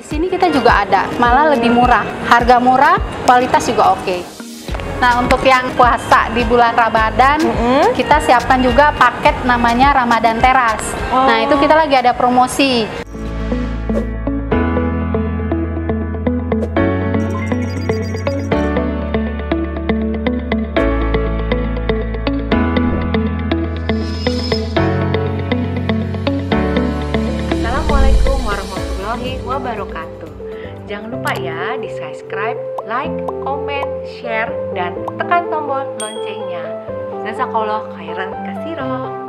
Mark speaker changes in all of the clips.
Speaker 1: Di sini kita juga ada, malah lebih murah. Harga murah, kualitas juga oke. Nah, untuk yang puasa di bulan Ramadan,
Speaker 2: Mm-mm.
Speaker 1: kita siapkan juga paket namanya Ramadan Teras.
Speaker 2: Oh.
Speaker 1: Nah, itu kita lagi ada promosi.
Speaker 2: Warahmatullahi wabarakatuh. Jangan lupa ya di subscribe, like, comment, share, dan tekan tombol loncengnya. Jazakallah khairan kasiro.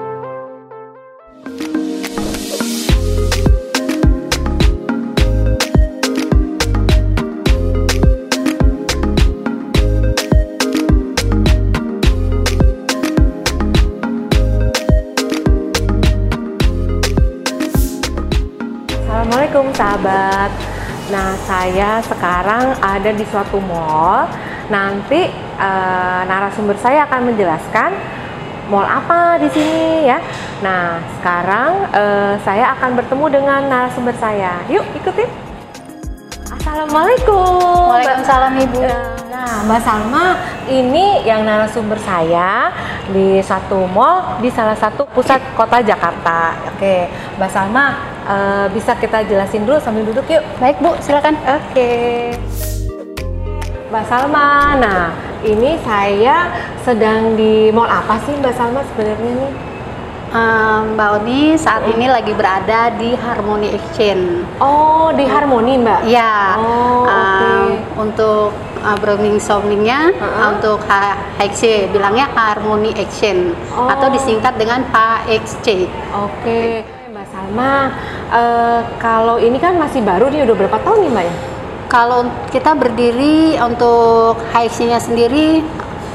Speaker 2: Sahabat. Nah, saya sekarang ada di suatu mall. Nanti eh, narasumber saya akan menjelaskan mall apa di sini ya. Nah, sekarang eh, saya akan bertemu dengan narasumber saya. Yuk, ikutin. Assalamualaikum.
Speaker 1: Waalaikumsalam, Ibu.
Speaker 2: Nah, Mbak Salma, ini yang narasumber saya di satu mall di salah satu pusat kota Jakarta. Oke, Mbak Salma, eh, bisa kita jelasin dulu sambil duduk yuk.
Speaker 1: Baik, Bu, silakan.
Speaker 2: Oke. Mbak Salma, nah ini saya sedang di mall apa sih Mbak Salma sebenarnya nih?
Speaker 1: Um, Mbak Oni saat ini lagi berada di Harmony Exchange.
Speaker 2: Oh, di Harmoni Mbak?
Speaker 1: Ya,
Speaker 2: Oh, oke.
Speaker 1: um, untuk uh, browning soundingnya
Speaker 2: Uh-uh.
Speaker 1: untuk HXC bilangnya Harmony Action
Speaker 2: Oh.
Speaker 1: atau disingkat dengan HXC.
Speaker 2: Oke. Mbak Salma, eh, kalau ini kan masih baru nih, udah berapa tahun nih Mbak ya?
Speaker 1: Kalau kita berdiri untuk HXC-nya sendiri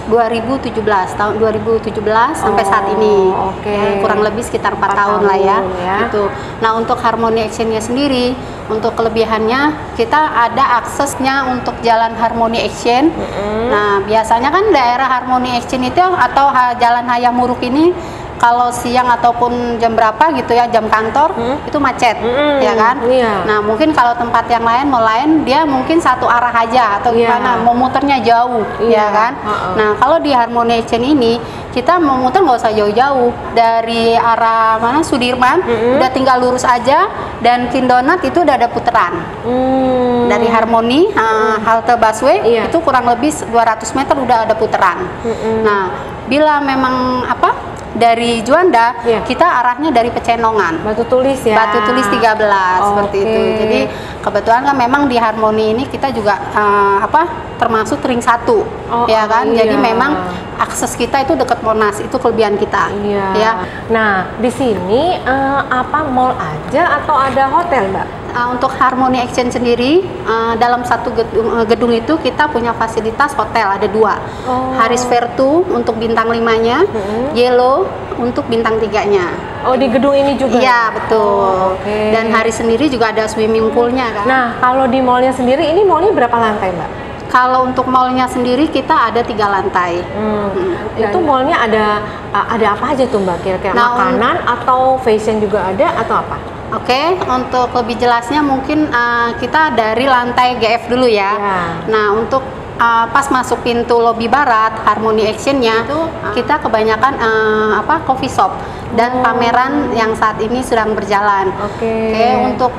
Speaker 1: 2017 tahun 2017 sampai saat ini
Speaker 2: Oh, oke.
Speaker 1: Ya, kurang lebih sekitar 4
Speaker 2: Empat
Speaker 1: tahun, lah ya,
Speaker 2: tahun ya.
Speaker 1: gitu. Nah untuk Harmony Action-nya sendiri untuk kelebihannya kita ada aksesnya untuk jalan Harmony Action
Speaker 2: Mm-mm.
Speaker 1: Nah, biasanya kan daerah Harmony Action itu atau Jalan Hayam Muruk ini kalau siang ataupun jam berapa gitu ya jam kantor
Speaker 2: Hmm.
Speaker 1: itu macet,
Speaker 2: Mm-mm,
Speaker 1: ya kan?
Speaker 2: iya.
Speaker 1: Nah, mungkin kalau tempat yang lain mau lain dia mungkin satu arah aja atau
Speaker 2: Iya.
Speaker 1: gimana, mau muternya jauh,
Speaker 2: Iya,
Speaker 1: ya kan?
Speaker 2: ha-ha.
Speaker 1: Nah, kalau di Harmony Action ini kita mau muter nggak usah jauh-jauh dari arah mana Sudirman,
Speaker 2: Mm-mm.
Speaker 1: udah tinggal lurus aja dan Kindonat itu udah ada puteran
Speaker 2: Hmm.
Speaker 1: dari Harmoni uh, halte busway
Speaker 2: Iya.
Speaker 1: itu kurang lebih 200 meter udah ada puteran.
Speaker 2: Mm-mm.
Speaker 1: Nah, bila memang apa dari Juanda
Speaker 2: Iya.
Speaker 1: kita arahnya dari Pecenongan.
Speaker 2: Batu tulis ya.
Speaker 1: Batu tulis 13 seperti
Speaker 2: Oke.
Speaker 1: itu. Jadi kebetulan kan memang di Harmoni ini kita juga uh, apa termasuk ring satu
Speaker 2: Oh,
Speaker 1: ya kan.
Speaker 2: iya.
Speaker 1: Jadi memang akses kita itu dekat Monas itu kelebihan kita.
Speaker 2: Iya.
Speaker 1: Ya.
Speaker 2: Nah, di sini eh, apa mall aja atau ada hotel, Mbak?
Speaker 1: Uh, untuk Harmony Action sendiri uh, dalam satu gedung, uh, gedung itu kita punya fasilitas hotel ada dua
Speaker 2: Oh.
Speaker 1: Haris Vertu untuk bintang limanya
Speaker 2: Mm-mm.
Speaker 1: Yellow untuk bintang tiganya
Speaker 2: Oh, di gedung ini juga.
Speaker 1: iya betul
Speaker 2: Oh, oke.
Speaker 1: dan Haris sendiri juga ada swimming poolnya kan
Speaker 2: Nah, kalau di mallnya sendiri ini mallnya berapa lantai, Mbak?
Speaker 1: kalau untuk mallnya sendiri kita ada tiga lantai
Speaker 2: Hmm.
Speaker 1: Hmm.
Speaker 2: Itu mallnya ada ada apa aja tuh, Mbak? Kira-kira
Speaker 1: Nah,
Speaker 2: makanan atau fashion juga ada atau apa?
Speaker 1: Oke, untuk lebih jelasnya mungkin uh, kita dari lantai GF dulu ya.
Speaker 2: Ya.
Speaker 1: Nah, untuk uh, pas masuk pintu lobi barat Harmony Action-nya itu kita kebanyakan uh, apa coffee shop dan
Speaker 2: Oh.
Speaker 1: pameran yang saat ini sedang berjalan.
Speaker 2: Oke.
Speaker 1: Oke, untuk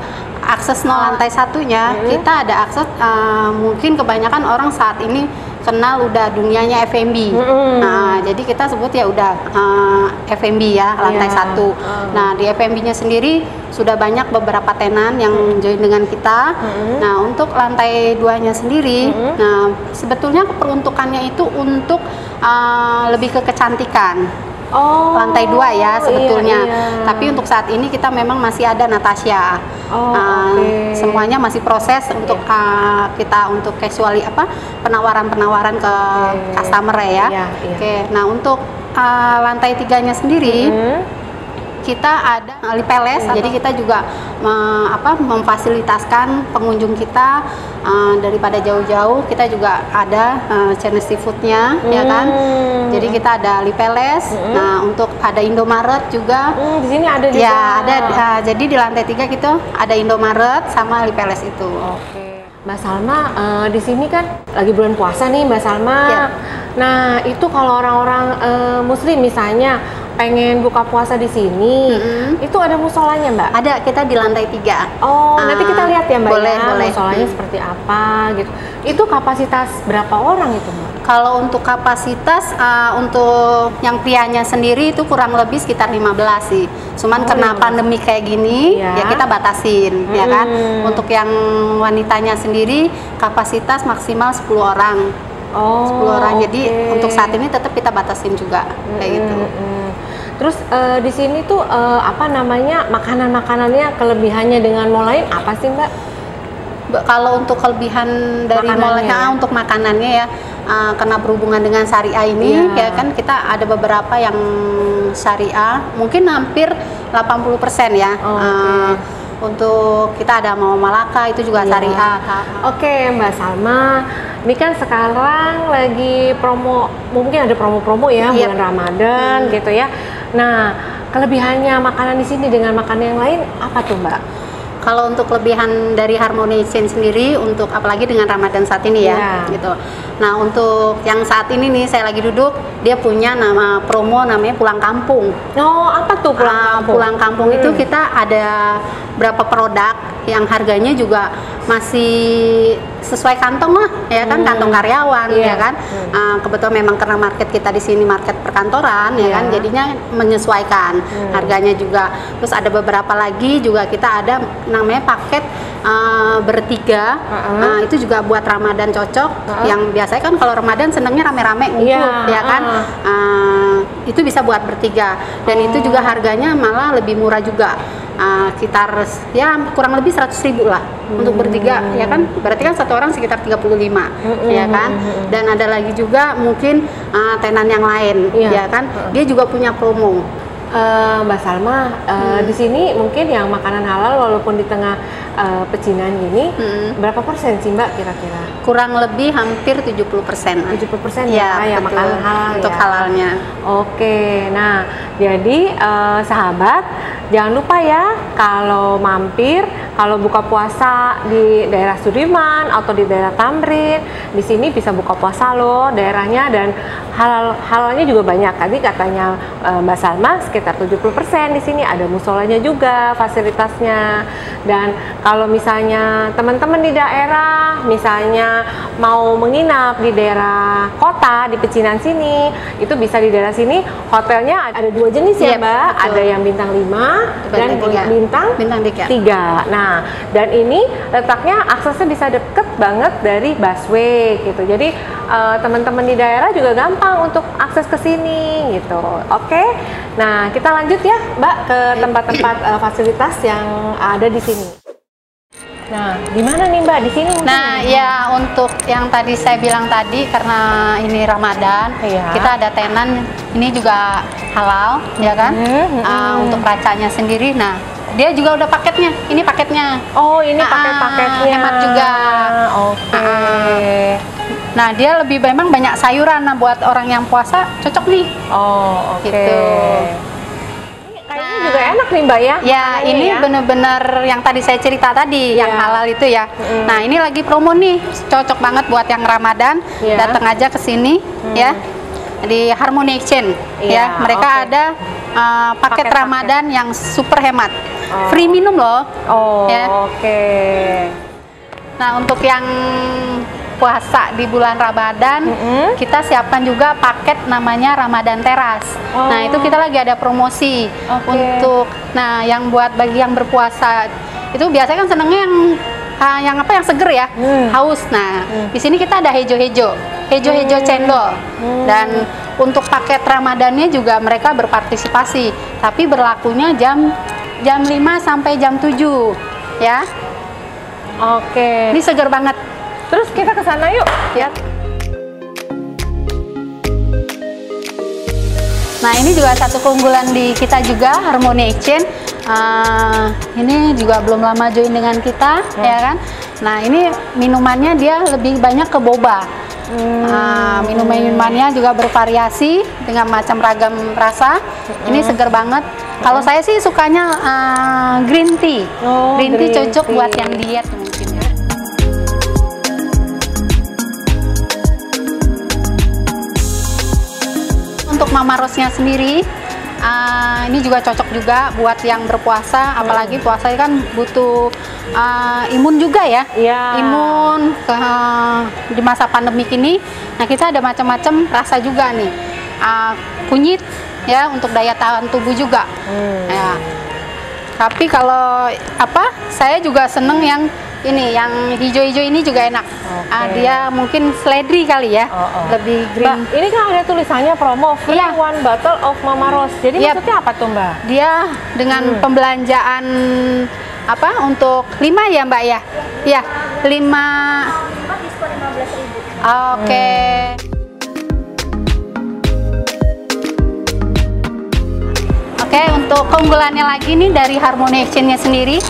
Speaker 1: akses no lantai satunya
Speaker 2: Hmm.
Speaker 1: kita ada akses uh, mungkin kebanyakan orang saat ini kenal udah dunianya F&B.
Speaker 2: Mm-mm.
Speaker 1: Nah, jadi kita sebut ya udah uh, F&B ya lantai
Speaker 2: Iya.
Speaker 1: satu.
Speaker 2: Oh.
Speaker 1: Nah, di F&B-nya sendiri sudah banyak beberapa tenan yang join dengan kita.
Speaker 2: Mm-mm.
Speaker 1: Nah, untuk lantai duanya sendiri,
Speaker 2: Mm-mm.
Speaker 1: nah sebetulnya peruntukannya itu untuk uh, lebih ke kecantikan.
Speaker 2: Oh.
Speaker 1: Lantai dua ya sebetulnya.
Speaker 2: iya, iya.
Speaker 1: Tapi untuk saat ini kita memang masih ada Natasha.
Speaker 2: Oh,
Speaker 1: Uh,
Speaker 2: oke.
Speaker 1: Semuanya masih proses untuk uh, kita untuk casuali apa penawaran-penawaran ke
Speaker 2: Oke.
Speaker 1: customer ya.
Speaker 2: Iya, iya.
Speaker 1: Oke. Nah, untuk uh, lantai tiganya sendiri
Speaker 2: Hmm.
Speaker 1: Kita ada lipeles, jadi kita juga me- apa memfasilitakan pengunjung kita uh, daripada jauh-jauh kita juga ada uh, channel seafoodnya, ya kan.
Speaker 2: Hmm.
Speaker 1: Jadi kita ada lipeles. Nah untuk ada Indomaret juga.
Speaker 2: Hmm, di sini ada juga.
Speaker 1: Ya ada. uh, jadi di lantai tiga gitu ada Indomaret sama lipeles itu.
Speaker 2: Oke. Mbak Salma, eh, di sini kan lagi bulan puasa nih Mbak Salma.
Speaker 1: Ya.
Speaker 2: Nah, itu kalau orang-orang eh, muslim misalnya pengen buka puasa di sini,
Speaker 1: Mm-mm.
Speaker 2: itu ada musolanya Mbak?
Speaker 1: Ada kita di lantai tiga.
Speaker 2: Oh, nanti kita lihat ya Mbak
Speaker 1: boleh,
Speaker 2: ya,
Speaker 1: boleh.
Speaker 2: musolanya
Speaker 1: Hmm.
Speaker 2: seperti apa gitu. Itu kapasitas berapa orang itu Mbak?
Speaker 1: Kalau untuk kapasitas uh, untuk yang prianya sendiri itu kurang lebih sekitar 15 sih. Cuman
Speaker 2: Oh,
Speaker 1: karena
Speaker 2: 15.
Speaker 1: pandemi kayak gini
Speaker 2: Iya.
Speaker 1: ya kita batasin ya kan.
Speaker 2: Mm-mm.
Speaker 1: Untuk yang wanitanya sendiri kapasitas maksimal 10 orang.
Speaker 2: Oh,
Speaker 1: 10 orang. Jadi
Speaker 2: oke.
Speaker 1: untuk saat ini tetap kita batasin juga kayak gitu.
Speaker 2: Mm-mm. Terus eh, di sini tuh eh, apa namanya makanan-makanannya kelebihannya dengan mall lain apa sih Mbak?
Speaker 1: Ba- Kalau untuk kelebihan dari mall
Speaker 2: Makanannya
Speaker 1: ah,
Speaker 2: ya?
Speaker 1: untuk makanannya ya uh, karena berhubungan dengan syariah ini
Speaker 2: Iya.
Speaker 1: ya kan kita ada beberapa yang syariah mungkin hampir 80% ya.
Speaker 2: Oh.
Speaker 1: Uh, untuk kita ada mau Malaka itu juga
Speaker 2: Iya.
Speaker 1: syariah.
Speaker 2: Oke Mbak Salma, ini kan sekarang lagi promo, mungkin ada promo-promo ya
Speaker 1: Iya.
Speaker 2: bulan Ramadan
Speaker 1: Hmm.
Speaker 2: gitu ya. Nah, kelebihannya makanan di sini dengan makanan yang lain apa tuh Mbak?
Speaker 1: Kalau untuk kelebihan dari Harmony Exchange sendiri untuk apalagi dengan Ramadan saat ini ya,
Speaker 2: Iya.
Speaker 1: gitu. Nah, untuk yang saat ini nih saya lagi duduk, dia punya nama promo namanya Pulang Kampung.
Speaker 2: Oh, apa tuh pulang kampung?
Speaker 1: pulang kampung itu
Speaker 2: Hmm.
Speaker 1: kita ada berapa produk yang harganya juga masih sesuai kantong lah ya kan
Speaker 2: Hmm.
Speaker 1: kantong karyawan
Speaker 2: Iya.
Speaker 1: ya kan
Speaker 2: Hmm.
Speaker 1: Ah, kebetulan memang karena market kita di sini market perkantoran ya
Speaker 2: Iya.
Speaker 1: kan jadinya menyesuaikan
Speaker 2: Hmm.
Speaker 1: harganya juga terus ada beberapa lagi juga kita ada namanya paket ah, bertiga
Speaker 2: Uh-uh.
Speaker 1: Ah, itu juga buat Ramadan cocok
Speaker 2: Uh-uh.
Speaker 1: yang biasanya kan kalau Ramadan senangnya rame-rame ngumpul
Speaker 2: Iya,
Speaker 1: ya kan
Speaker 2: uh.
Speaker 1: Itu bisa buat bertiga dan itu juga harganya malah lebih murah juga Ah, sekitar ya kurang lebih 100.000 ribu lah untuk bertiga ya kan berarti kan satu orang sekitar 35
Speaker 2: Mm-mm,
Speaker 1: ya kan
Speaker 2: mm-mm.
Speaker 1: dan ada lagi juga mungkin ah, tenan yang lain
Speaker 2: Iya.
Speaker 1: ya kan dia juga punya promo
Speaker 2: Eh, Mbak Salma, eh,
Speaker 1: Hmm.
Speaker 2: di sini mungkin yang makanan halal walaupun di tengah eh, pecinan gini,
Speaker 1: Mm.
Speaker 2: berapa persen sih Mbak kira-kira?
Speaker 1: kurang lebih hampir 70 persen
Speaker 2: 70 persen ya, yang
Speaker 1: betul.
Speaker 2: makanan halal
Speaker 1: untuk
Speaker 2: ya.
Speaker 1: halalnya
Speaker 2: Oke, nah jadi eh, sahabat jangan lupa ya kalau mampir kalau buka puasa di daerah Sudirman atau di daerah Tamrin di sini bisa buka puasa loh daerahnya dan halal halalnya juga banyak tadi katanya eh, Mbak Salma sekitar 70% di sini ada musolanya juga fasilitasnya dan kalau misalnya teman-teman di daerah misalnya mau menginap di daerah kota di pecinan sini itu bisa di daerah sini hotelnya ada dua jenis ya
Speaker 1: Iya,
Speaker 2: Mbak
Speaker 1: betul.
Speaker 2: ada yang bintang 5 dan
Speaker 1: Bintang tiga.
Speaker 2: bintang
Speaker 1: bintang tiga
Speaker 2: tiga. Nah, dan ini letaknya aksesnya bisa deket banget dari busway gitu. Jadi eh, teman-teman di daerah juga gampang untuk akses ke sini gitu. Oke. Nah, kita lanjut ya, Mbak, ke tempat-tempat eh, fasilitas yang ada di sini. Nah, di mana nih Mbak? Di sini mungkin
Speaker 1: Nah,
Speaker 2: ya?
Speaker 1: ya untuk yang tadi saya bilang tadi karena ini Ramadan,
Speaker 2: Iya.
Speaker 1: kita ada tenan ini juga halal, ya kan? Ah,
Speaker 2: mhm.
Speaker 1: untuk racanya sendiri, nah dia juga udah paketnya. Ini paketnya.
Speaker 2: Oh, ini
Speaker 1: Ah,
Speaker 2: paket-paketnya.
Speaker 1: hemat juga.
Speaker 2: Oke.
Speaker 1: Nah, dia lebih memang banyak sayuran. Nah, buat orang yang puasa cocok nih.
Speaker 2: Oh, oke.
Speaker 1: Gitu.
Speaker 2: Juga enak nih Mbak ya.
Speaker 1: Ya, ini
Speaker 2: ya.
Speaker 1: bener-bener yang tadi saya cerita tadi, yang
Speaker 2: Iya.
Speaker 1: halal itu ya.
Speaker 2: Mm.
Speaker 1: Nah, ini lagi promo nih, cocok banget buat yang Ramadan.
Speaker 2: Iya.
Speaker 1: Datang aja ke sini, ya, di Harmony Exchange.
Speaker 2: Iya,
Speaker 1: ya, mereka
Speaker 2: oke.
Speaker 1: ada uh, paket
Speaker 2: Paket-paket.
Speaker 1: Ramadan yang super hemat,
Speaker 2: Oh.
Speaker 1: free minum loh.
Speaker 2: Oh,
Speaker 1: Ya.
Speaker 2: oke.
Speaker 1: Nah, untuk yang puasa di bulan Ramadan,
Speaker 2: Mm-mm.
Speaker 1: kita siapkan juga paket namanya Ramadan Teras.
Speaker 2: Oh.
Speaker 1: Nah, itu kita lagi ada promosi
Speaker 2: Oke.
Speaker 1: untuk nah yang buat bagi yang berpuasa itu biasanya kan senengnya yang ah, yang apa yang seger ya,
Speaker 2: Hmm.
Speaker 1: haus. Nah,
Speaker 2: Hmm.
Speaker 1: di sini kita ada hejo-hejo, hejo-hejo
Speaker 2: Hmm.
Speaker 1: cendol.
Speaker 2: Hmm.
Speaker 1: Dan untuk paket Ramadannya juga mereka berpartisipasi, tapi berlakunya jam jam 5 sampai jam 7 ya.
Speaker 2: Oke.
Speaker 1: Ini seger banget.
Speaker 2: Terus kita ke sana yuk.
Speaker 1: Ya. Nah ini juga satu keunggulan di kita juga Harmony Exchange. Uh, ini juga belum lama join dengan kita, hmm. ya kan? Nah ini minumannya dia lebih banyak ke boba. Hmm. Uh, minuman-minumannya juga bervariasi dengan macam ragam rasa. Hmm. Ini seger banget. Hmm. Kalau saya sih sukanya uh, green tea. Oh, green, green tea cocok tea. buat yang diet Ya. Mama rosnya sendiri, uh, ini juga cocok juga buat yang berpuasa hmm. apalagi puasa kan butuh uh, imun juga ya
Speaker 2: yeah.
Speaker 1: imun ke, di masa pandemi ini nah kita ada macam-macam rasa juga nih uh, kunyit ya untuk daya tahan tubuh juga hmm. ya tapi kalau apa saya juga seneng yang ini yang hijau-hijau ini juga enak. Okay. Uh, dia mungkin seledri kali ya, oh, oh. lebih green.
Speaker 2: Mbak, ini kan ada tulisannya promo free yeah. one bottle of Mama Rose. Jadi yep. maksudnya apa tuh Mbak?
Speaker 1: Dia dengan hmm. pembelanjaan apa untuk lima ya Mbak ya? Ya, lima. Oke. Okay. Hmm. Oke, okay, untuk keunggulannya lagi nih dari Harmony Exchange-nya sendiri,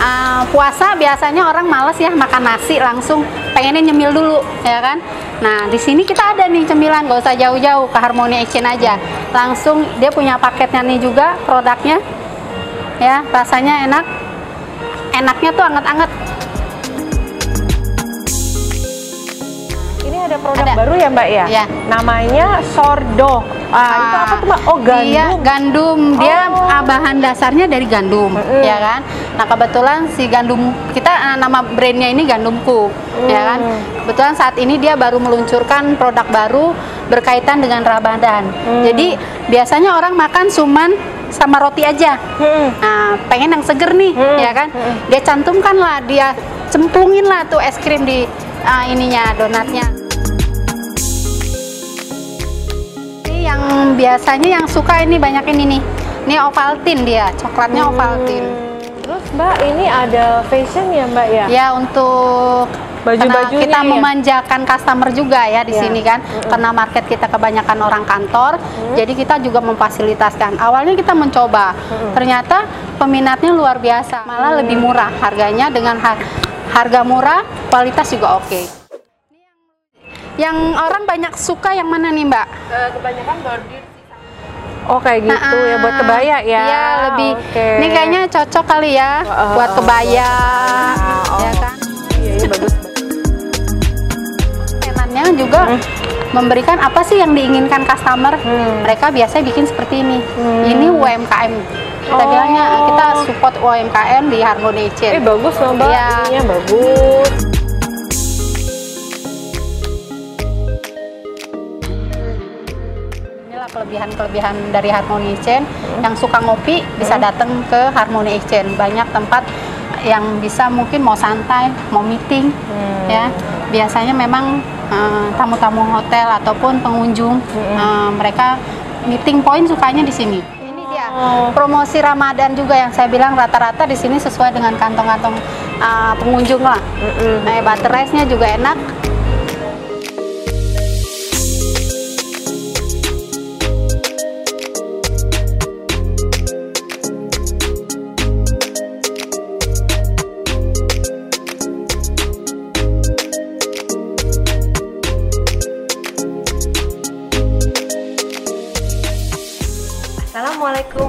Speaker 1: uh, puasa biasanya orang males ya makan nasi langsung pengennya nyemil dulu ya kan nah di sini kita ada nih cemilan gak usah jauh-jauh ke Harmony Exchange aja langsung dia punya paketnya nih juga produknya ya rasanya enak enaknya tuh anget-anget
Speaker 2: ini ada produk ada. baru ya mbak ya? ya namanya sordo Ah, ah, itu apa tuh mbak? Oh gandum.
Speaker 1: Dia gandum. Dia oh. Ah, bahan dasarnya dari gandum, mm. ya kan? Nah kebetulan si gandum kita ah, nama brandnya ini gandumku, mm. ya kan? Kebetulan saat ini dia baru meluncurkan produk baru berkaitan dengan Ramadan. Mm. Jadi biasanya orang makan suman sama roti aja. Hmm. Nah, pengen yang seger nih, hmm. ya kan? Hmm. Dia cantumkan lah, dia cemplungin lah tuh es krim di uh, ininya donatnya. yang biasanya yang suka ini banyak ini nih. Ini Ovaltine dia, coklatnya hmm. Ovaltine.
Speaker 2: Mbak, ini ada fashion ya Mbak ya?
Speaker 1: Ya untuk baju-baju kita ya? memanjakan customer juga ya di ya. sini kan mm karena market kita kebanyakan orang kantor mm jadi kita juga memfasilitaskan awalnya kita mencoba mm ternyata peminatnya luar biasa malah mm lebih murah harganya dengan harga murah kualitas juga oke okay. Yang orang banyak suka yang mana nih Mbak?
Speaker 2: Uh, kebanyakan bordir Oh kayak gitu nah, ya buat ah, kebaya ya?
Speaker 1: Iya lebih. Okay. Ini kayaknya cocok kali ya uh, buat kebaya, uh, ya kan? Iya, iya bagus. Tenannya juga hmm. memberikan apa sih yang diinginkan customer. Hmm. Mereka biasanya bikin seperti ini. Hmm. Ini UMKM. Kita oh. bilangnya kita support UMKM di Harmony Chain.
Speaker 2: Eh bagus loh mbak, ya. ininya bagus.
Speaker 1: Kelebihan-kelebihan dari Harmony Exchange hmm. yang suka ngopi bisa hmm. datang ke Harmony Exchange banyak tempat yang bisa mungkin mau santai mau meeting hmm. ya biasanya memang eh, tamu-tamu hotel ataupun pengunjung hmm. uh, mereka meeting point sukanya di sini ini dia oh. promosi Ramadan juga yang saya bilang rata-rata di sini sesuai dengan kantong-kantong uh, pengunjung lah hmm. nah butter rice-nya juga enak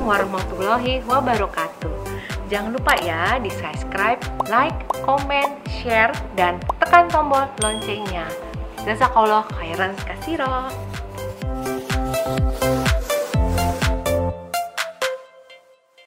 Speaker 2: warahmatullahi wabarakatuh. Jangan lupa ya di subscribe, like, comment, share, dan tekan tombol loncengnya. Jazakallah khairan kasiro.